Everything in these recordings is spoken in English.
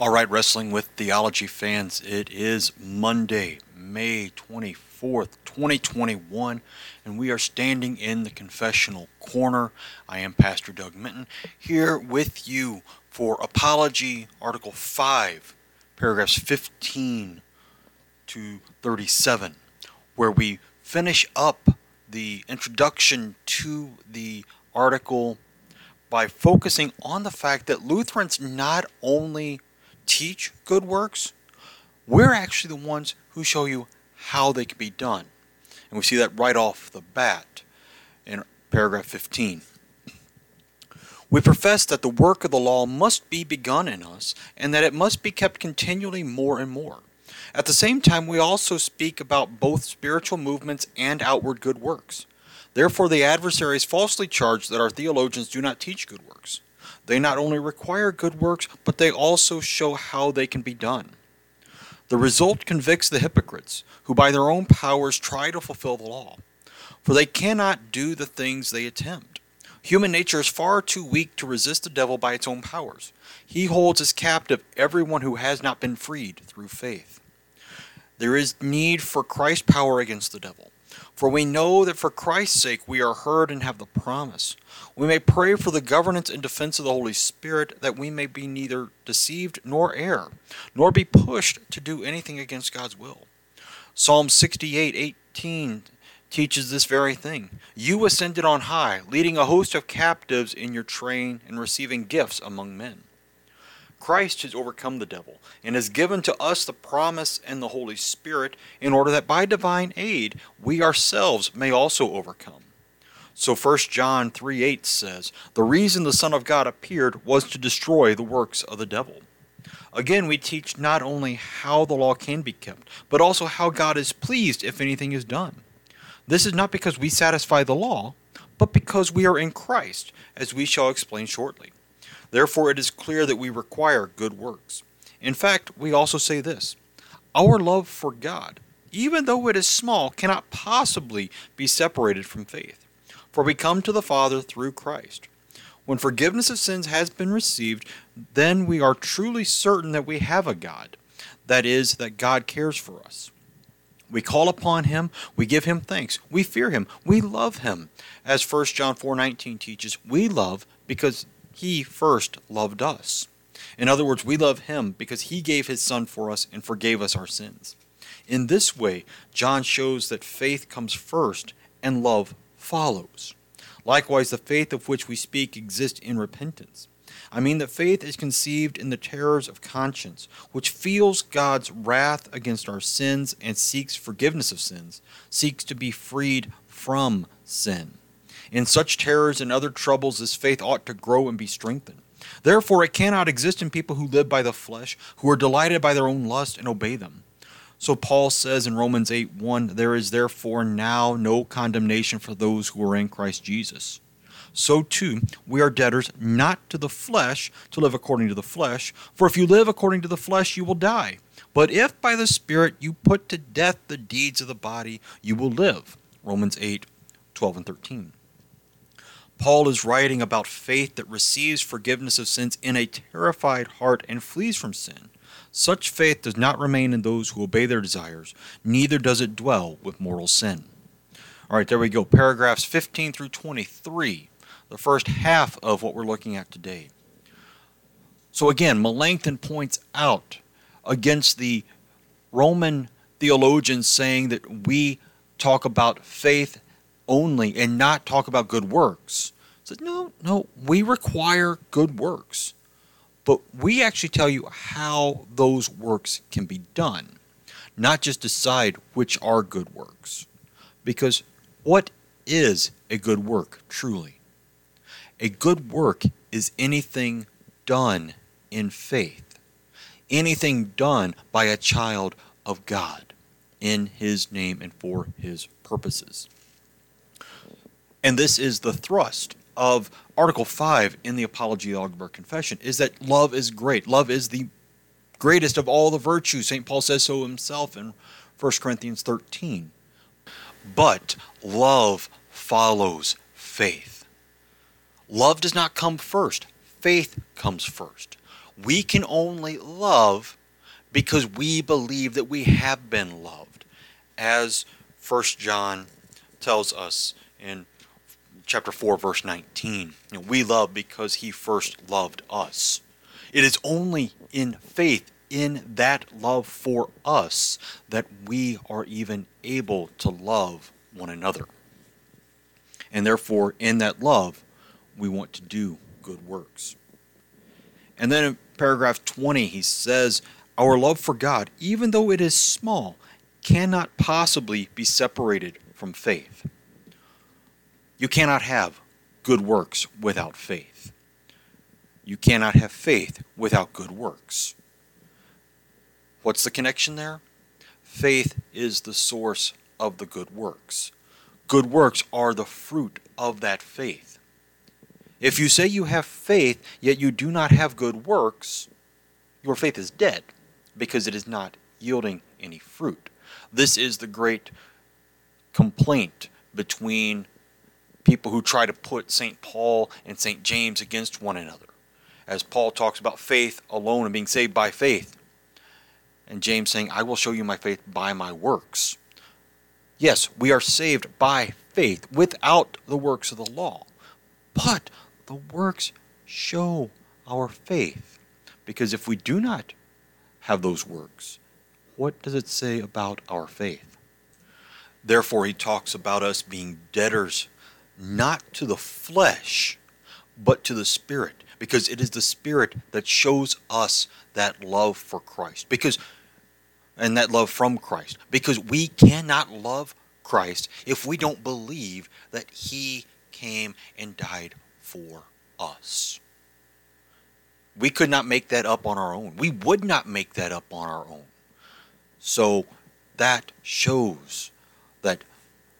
All right, Wrestling with Theology fans, it is Monday, May 24th, 2021, and we are standing in the confessional corner. I am Pastor Doug Minton here with you for Apology, Article 5, paragraphs 15 to 37, where we finish up the introduction to the article by focusing on the fact that Lutherans not only teach good works, we're actually the ones who show you how they can be done. And we see that right off the bat in paragraph 15. We profess that the work of the law must be begun in us and that it must be kept continually more and more. At the same time, we also speak about both spiritual movements and outward good works. Therefore, the adversaries falsely charge that our theologians do not teach good works. They not only require good works, but they also show how they can be done. The result convicts the hypocrites, who by their own powers try to fulfill the law. For they cannot do the things they attempt. Human nature is far too weak to resist the devil by its own powers. He holds as captive everyone who has not been freed through faith. There is need for Christ's power against the devil. For we know that for Christ's sake we are heard and have the promise. We may pray for the governance and defense of the Holy Spirit, that we may be neither deceived nor err, nor be pushed to do anything against God's will. Psalm 68 18 teaches this very thing. You ascended on high, leading a host of captives in your train and receiving gifts among men. Christ has overcome the devil and has given to us the promise and the Holy Spirit in order that by divine aid we ourselves may also overcome. So 1 John 3 8 says, The reason the Son of God appeared was to destroy the works of the devil. Again, we teach not only how the law can be kept, but also how God is pleased if anything is done. This is not because we satisfy the law, but because we are in Christ, as we shall explain shortly. Therefore, it is clear that we require good works. In fact, we also say this Our love for God, even though it is small, cannot possibly be separated from faith. For we come to the Father through Christ. When forgiveness of sins has been received, then we are truly certain that we have a God. That is, that God cares for us. We call upon him, we give him thanks, we fear him, we love him. As 1 John 4:19 teaches, we love because he first loved us. In other words, we love Him because He gave His Son for us and forgave us our sins. In this way, John shows that faith comes first and love follows. Likewise, the faith of which we speak exists in repentance. I mean that faith is conceived in the terrors of conscience, which feels God's wrath against our sins and seeks forgiveness of sins, seeks to be freed from sin. In such terrors and other troubles, this faith ought to grow and be strengthened. Therefore, it cannot exist in people who live by the flesh, who are delighted by their own lust and obey them. So Paul says in Romans 8 1, There is therefore now no condemnation for those who are in Christ Jesus. So too, we are debtors not to the flesh to live according to the flesh, for if you live according to the flesh, you will die. But if by the Spirit you put to death the deeds of the body, you will live. Romans 8 12 and 13. Paul is writing about faith that receives forgiveness of sins in a terrified heart and flees from sin. Such faith does not remain in those who obey their desires, neither does it dwell with mortal sin. All right, there we go. Paragraphs 15 through 23, the first half of what we're looking at today. So again, Melanchthon points out against the Roman theologians saying that we talk about faith only and not talk about good works. Said, no, no, we require good works. But we actually tell you how those works can be done, not just decide which are good works. Because what is a good work, truly? A good work is anything done in faith, anything done by a child of God in His name and for His purposes. And this is the thrust of Article 5 in the Apology of Augsburg Confession is that love is great. Love is the greatest of all the virtues. St. Paul says so himself in 1 Corinthians 13. But love follows faith. Love does not come first, faith comes first. We can only love because we believe that we have been loved. As 1 John tells us in chapter 4 verse 19, you know, we love because he first loved us. It is only in faith in that love for us that we are even able to love one another. And therefore, in that love, we want to do good works. And then in paragraph 20, he says, Our love for God, even though it is small, cannot possibly be separated from faith. You cannot have good works without faith. You cannot have faith without good works. What's the connection there? Faith is the source of the good works. Good works are the fruit of that faith. If you say you have faith, yet you do not have good works, your faith is dead because it is not yielding any fruit. This is the great complaint between people who try to put St. Paul and St. James against one another. As Paul talks about faith alone and being saved by faith. And James saying, I will show you my faith by my works. Yes, we are saved by faith without the works of the law. But the works show our faith. Because if we do not have those works, what does it say about our faith? Therefore, he talks about us being debtors not to the flesh, but to the Spirit, because it is the Spirit that shows us that love for Christ. Because and that love from Christ. Because we cannot love Christ if we don't believe that he came and died for us. We could not make that up on our own. We would not make that up on our own. So that shows that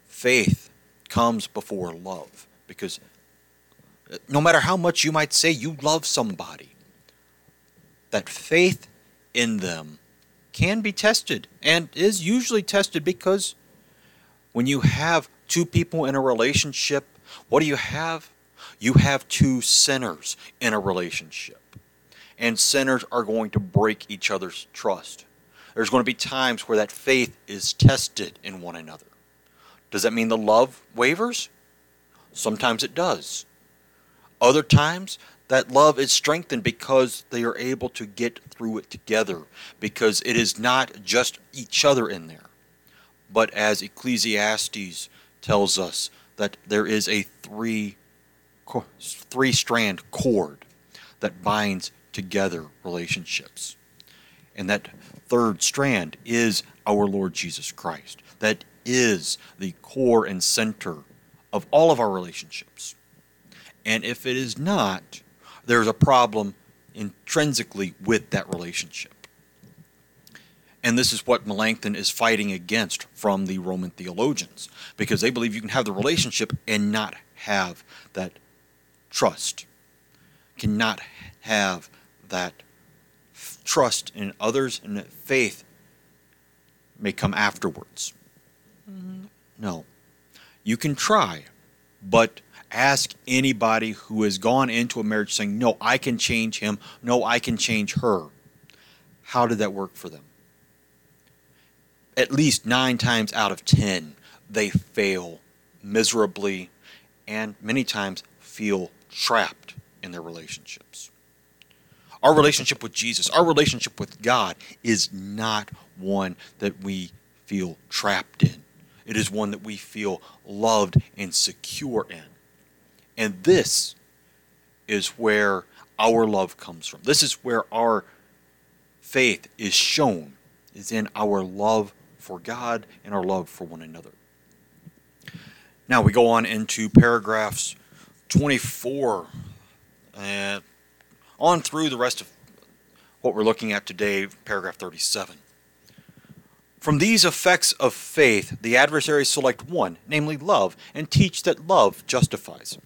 faith comes before love because uh, no matter how much you might say you love somebody, that faith in them can be tested and is usually tested because when you have two people in a relationship, what do you have? You have two sinners in a relationship. And sinners are going to break each other's trust. There's going to be times where that faith is tested in one another. Does that mean the love wavers? Sometimes it does. Other times, that love is strengthened because they are able to get through it together, because it is not just each other in there, but as Ecclesiastes tells us, that there is a three three strand cord that binds together relationships. And that third strand is our Lord Jesus Christ. That is the core and center of all of our relationships. And if it is not, there's a problem intrinsically with that relationship. And this is what Melanchthon is fighting against from the Roman theologians, because they believe you can have the relationship and not have that trust, cannot have that trust in others and that faith may come afterwards. No. You can try, but ask anybody who has gone into a marriage saying, No, I can change him. No, I can change her. How did that work for them? At least nine times out of ten, they fail miserably and many times feel trapped in their relationships. Our relationship with Jesus, our relationship with God, is not one that we feel trapped in. It is one that we feel loved and secure in. And this is where our love comes from. This is where our faith is shown, is in our love for God and our love for one another. Now we go on into paragraphs 24 and on through the rest of what we're looking at today, paragraph 37. From these effects of faith, the adversaries select one, namely love, and teach that love justifies.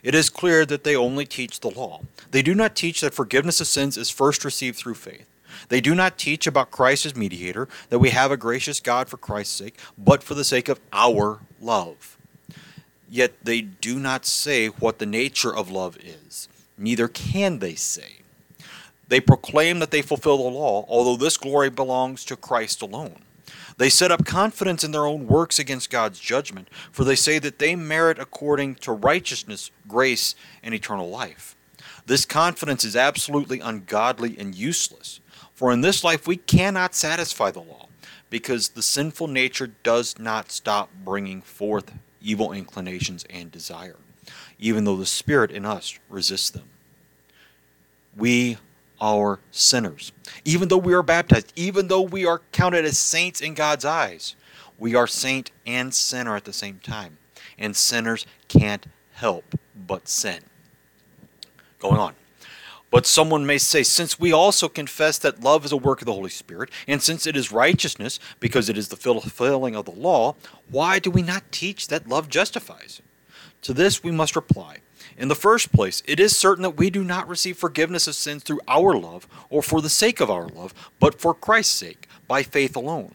It is clear that they only teach the law. They do not teach that forgiveness of sins is first received through faith. They do not teach about Christ as mediator, that we have a gracious God for Christ's sake, but for the sake of our love. Yet they do not say what the nature of love is, neither can they say. They proclaim that they fulfill the law, although this glory belongs to Christ alone. They set up confidence in their own works against God's judgment, for they say that they merit according to righteousness, grace, and eternal life. This confidence is absolutely ungodly and useless, for in this life we cannot satisfy the law, because the sinful nature does not stop bringing forth evil inclinations and desire, even though the Spirit in us resists them. We are sinners. Even though we are baptized, even though we are counted as saints in God's eyes, we are saint and sinner at the same time. And sinners can't help but sin. Going on. But someone may say, since we also confess that love is a work of the Holy Spirit, and since it is righteousness, because it is the fulfilling of the law, why do we not teach that love justifies? To this we must reply in the first place, it is certain that we do not receive forgiveness of sins through our love or for the sake of our love, but for Christ's sake, by faith alone.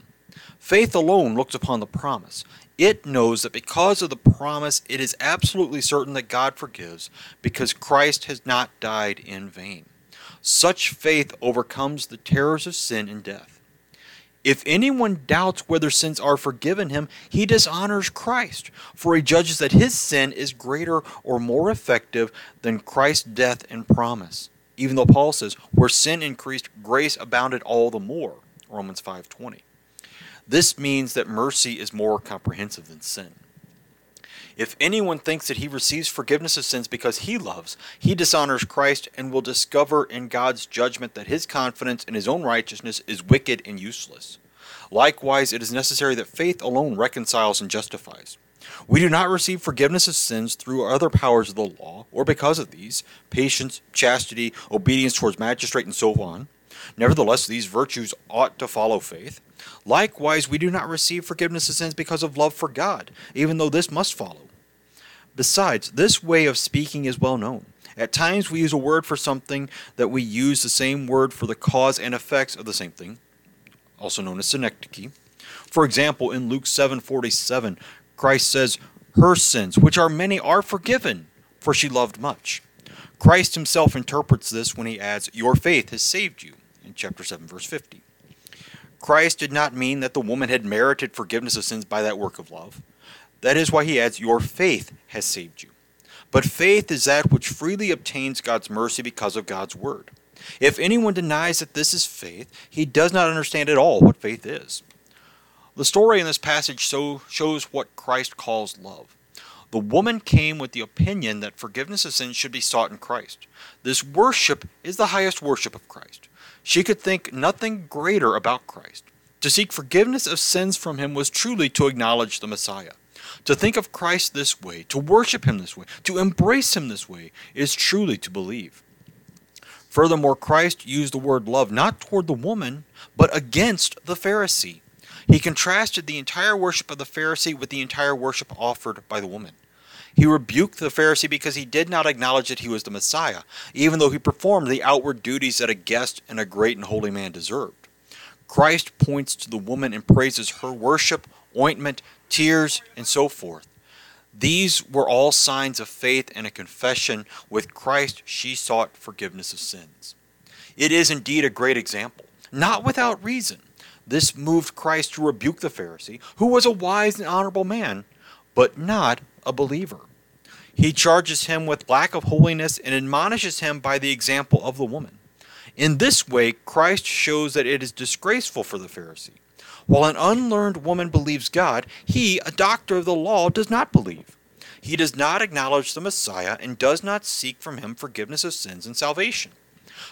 Faith alone looks upon the promise. It knows that because of the promise, it is absolutely certain that God forgives, because Christ has not died in vain. Such faith overcomes the terrors of sin and death. If anyone doubts whether sins are forgiven him, he dishonors Christ, for he judges that his sin is greater or more effective than Christ's death and promise. Even though Paul says, where sin increased, grace abounded all the more. Romans 5:20. This means that mercy is more comprehensive than sin. If anyone thinks that he receives forgiveness of sins because he loves, he dishonors Christ and will discover in God's judgment that his confidence in his own righteousness is wicked and useless. Likewise, it is necessary that faith alone reconciles and justifies. We do not receive forgiveness of sins through other powers of the law, or because of these patience, chastity, obedience towards magistrate, and so on. Nevertheless, these virtues ought to follow faith. Likewise, we do not receive forgiveness of sins because of love for God, even though this must follow. Besides, this way of speaking is well known. At times we use a word for something that we use the same word for the cause and effects of the same thing, also known as synecdoche. For example, in Luke 7:47, Christ says, "Her sins, which are many, are forgiven, for she loved much." Christ himself interprets this when he adds, "Your faith has saved you." In chapter 7 verse 50. Christ did not mean that the woman had merited forgiveness of sins by that work of love. That is why he adds, Your faith has saved you. But faith is that which freely obtains God's mercy because of God's word. If anyone denies that this is faith, he does not understand at all what faith is. The story in this passage so shows what Christ calls love. The woman came with the opinion that forgiveness of sins should be sought in Christ. This worship is the highest worship of Christ. She could think nothing greater about Christ. To seek forgiveness of sins from him was truly to acknowledge the Messiah. To think of Christ this way, to worship him this way, to embrace him this way, is truly to believe. Furthermore, Christ used the word love not toward the woman, but against the Pharisee. He contrasted the entire worship of the Pharisee with the entire worship offered by the woman. He rebuked the Pharisee because he did not acknowledge that he was the Messiah, even though he performed the outward duties that a guest and a great and holy man deserved. Christ points to the woman and praises her worship, ointment, tears, and so forth. These were all signs of faith and a confession. With Christ, she sought forgiveness of sins. It is indeed a great example, not without reason. This moved Christ to rebuke the Pharisee, who was a wise and honorable man, but not a believer. He charges him with lack of holiness and admonishes him by the example of the woman. In this way, Christ shows that it is disgraceful for the Pharisee. While an unlearned woman believes God, he, a doctor of the law, does not believe. He does not acknowledge the Messiah and does not seek from him forgiveness of sins and salvation.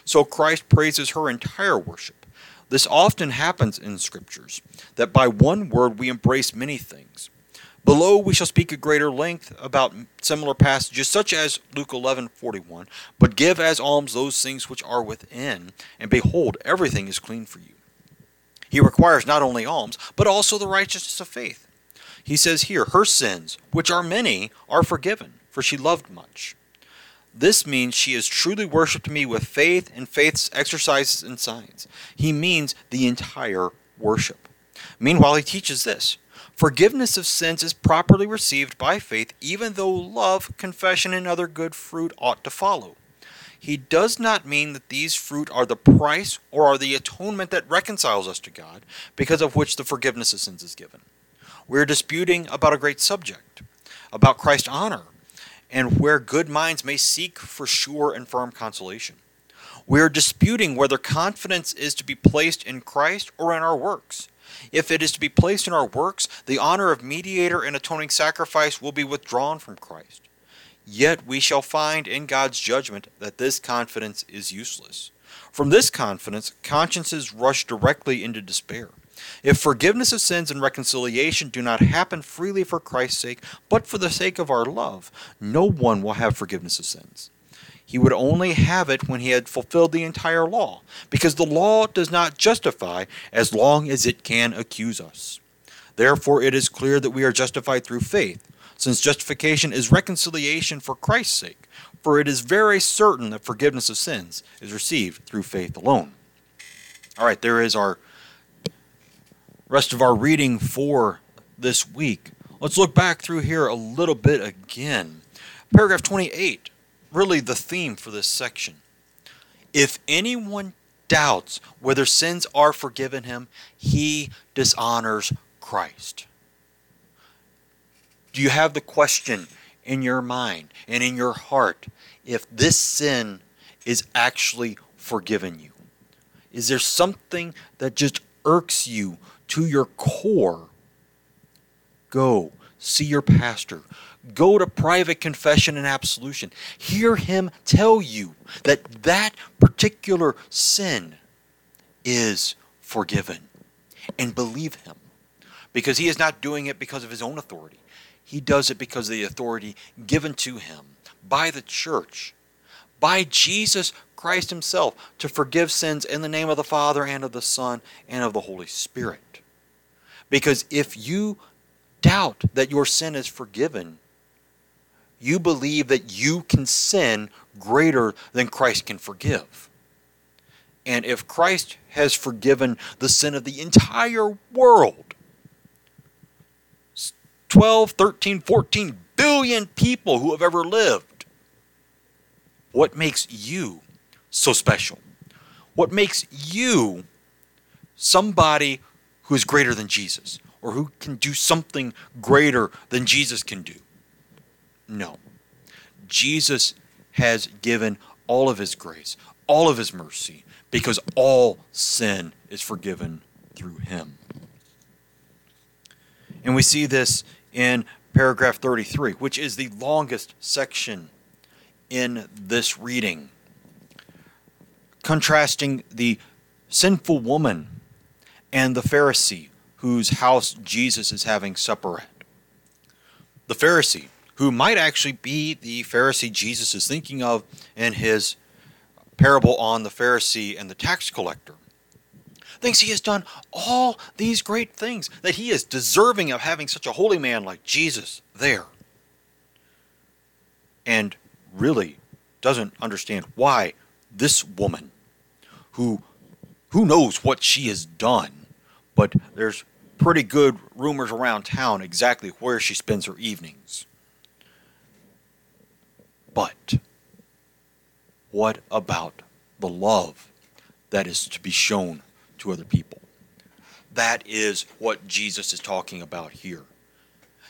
So Christ praises her entire worship. This often happens in scriptures, that by one word we embrace many things. Below we shall speak at greater length about similar passages, such as Luke 11:41. But give as alms those things which are within, and behold, everything is clean for you. He requires not only alms, but also the righteousness of faith. He says here, her sins, which are many, are forgiven, for she loved much. This means she has truly worshipped me with faith and faith's exercises and signs. He means the entire worship. Meanwhile, he teaches this Forgiveness of sins is properly received by faith, even though love, confession, and other good fruit ought to follow. he does not mean that these fruit are the price or are the atonement that reconciles us to God, because of which the forgiveness of sins is given. We're disputing about a great subject, about Christ's honor, and where good minds may seek for sure and firm consolation. We are disputing whether confidence is to be placed in Christ or in our works. If it is to be placed in our works, the honor of mediator and atoning sacrifice will be withdrawn from Christ. Yet we shall find in God's judgment that this confidence is useless. From this confidence, consciences rush directly into despair. If forgiveness of sins and reconciliation do not happen freely for Christ's sake, but for the sake of our love, no one will have forgiveness of sins. He would only have it when he had fulfilled the entire law, because the law does not justify as long as it can accuse us. Therefore, it is clear that we are justified through faith, since justification is reconciliation for Christ's sake, for it is very certain that forgiveness of sins is received through faith alone. All right, there is our rest of our reading for this week. Let's look back through here a little bit again. Paragraph 28, really the theme for this section. If anyone doubts whether sins are forgiven him, he dishonors Christ. Do you have the question in your mind and in your heart if this sin is actually forgiven you? Is there something that just irks you to your core, go see your pastor. Go to private confession and absolution. Hear him tell you that that particular sin is forgiven. And believe him. Because he is not doing it because of his own authority. He does it because of the authority given to him by the church, by Jesus Christ himself, to forgive sins in the name of the Father and of the Son and of the Holy Spirit. Because if you doubt that your sin is forgiven, you believe that you can sin greater than Christ can forgive. And if Christ has forgiven the sin of the entire world, 12, 13, 14 billion people who have ever lived, what makes you so special? What makes you somebody who is greater than Jesus or who can do something greater than Jesus can do. No. Jesus has given all of his grace, all of his mercy, because all sin is forgiven through him. And we see this in paragraph 33, which is the longest section in this reading, contrasting the sinful woman and the Pharisee whose house Jesus is having supper at. The Pharisee, who might actually be the Pharisee Jesus is thinking of in his parable on the Pharisee and the tax collector, thinks he has done all these great things, that he is deserving of having such a holy man like Jesus there. And really doesn't understand why this woman, who who knows what she has done, but there's pretty good rumors around town exactly where she spends her evenings. But what about the love that is to be shown to other people? That is what Jesus is talking about here.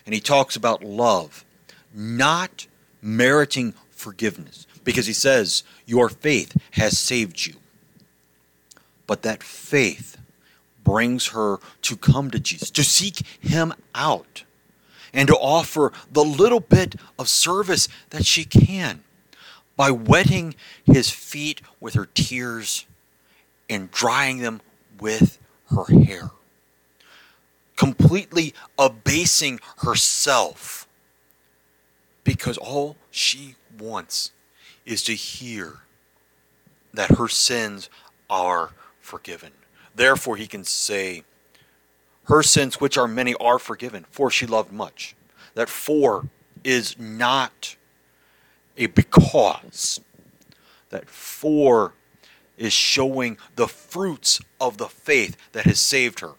And he talks about love, not meriting forgiveness, because he says, Your faith has saved you. But that faith brings her to come to Jesus, to seek him out, and to offer the little bit of service that she can by wetting his feet with her tears and drying them with her hair. Completely abasing herself because all she wants is to hear that her sins are forgiven. Therefore, he can say, Her sins, which are many, are forgiven, for she loved much. That for is not a because. That for is showing the fruits of the faith that has saved her,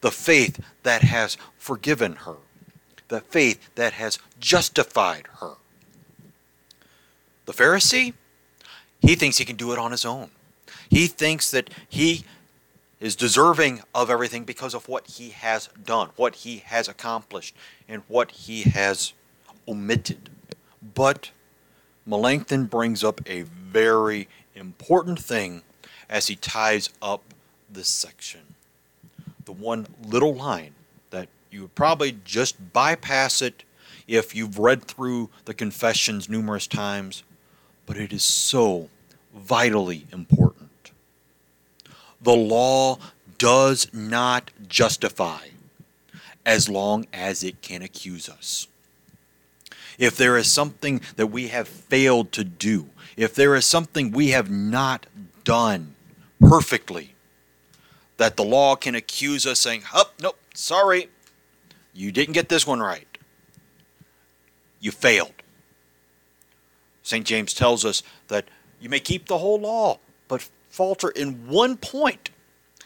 the faith that has forgiven her, the faith that has justified her. The Pharisee, He thinks he can do it on his own. He thinks that he is deserving of everything because of what he has done, what he has accomplished, and what he has omitted. But Melanchthon brings up a very important thing as he ties up this section. The one little line that you would probably just bypass it if you've read through the confessions numerous times, but it is so vitally important. The law does not justify as long as it can accuse us. If there is something that we have failed to do, if there is something we have not done perfectly, that the law can accuse us saying, oh, nope, sorry, you didn't get this one right. You failed. St. James tells us that you may keep the whole law, but falter in one point.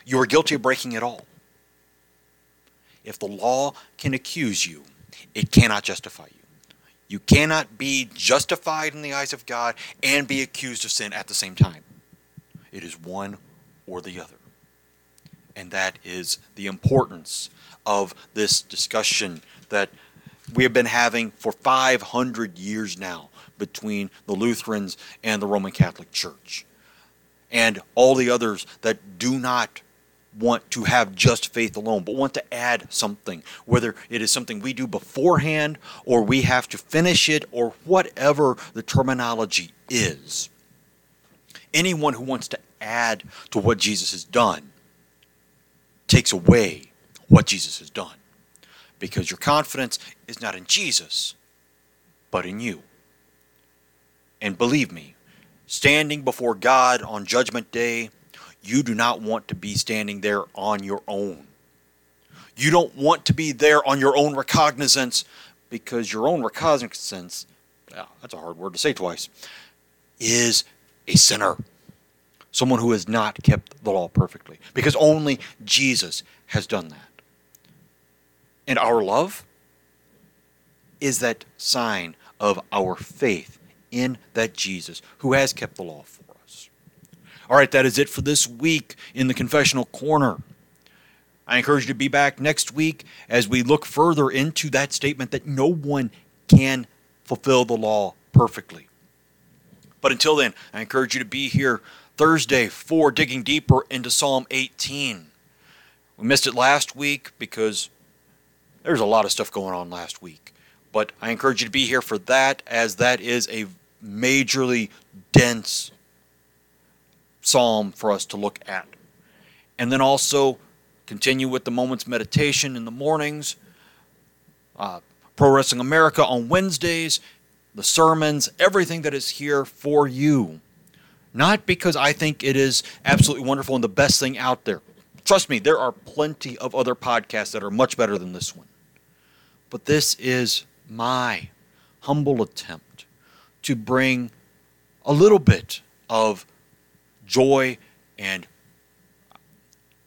You are guilty of breaking it all. If the law can accuse you, it cannot justify you. You cannot be justified in the eyes of God and be accused of sin at the same time. It is one or the other. And that is the importance of this discussion that we have been having for 500 years now between the Lutherans and the Roman Catholic Church. And all the others that do not want to have just faith alone, but want to add something, whether it is something we do beforehand or we have to finish it or whatever the terminology is. Anyone who wants to add to what Jesus has done takes away what Jesus has done because your confidence is not in Jesus, but in you. And believe me, standing before God on Judgment Day, you do not want to be standing there on your own. You don't want to be there on your own recognizance because your own recognizance, yeah, that's a hard word to say twice, is a sinner. Someone who has not kept the law perfectly. Because only Jesus has done that. And our love is that sign of our faith in that Jesus who has kept the law for us. All right, that is it for this week in the confessional corner. I encourage you to be back next week as we look further into that statement that no one can fulfill the law perfectly. But until then, I encourage you to be here Thursday for digging deeper into Psalm 18. We missed it last week because there's a lot of stuff going on last week. But I encourage you to be here for that, as that is a majorly dense psalm for us to look at. And then also continue with the Moments Meditation in the mornings, uh, Pro Wrestling America on Wednesdays, the sermons, everything that is here for you. Not because I think it is absolutely wonderful and the best thing out there. Trust me, there are plenty of other podcasts that are much better than this one. But this is my humble attempt to bring a little bit of joy and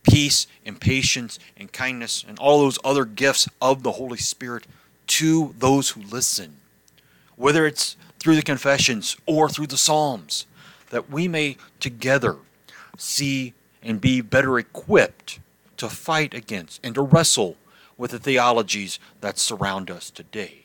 peace and patience and kindness and all those other gifts of the Holy Spirit to those who listen, whether it's through the confessions or through the Psalms, that we may together see and be better equipped to fight against and to wrestle with the theologies that surround us today.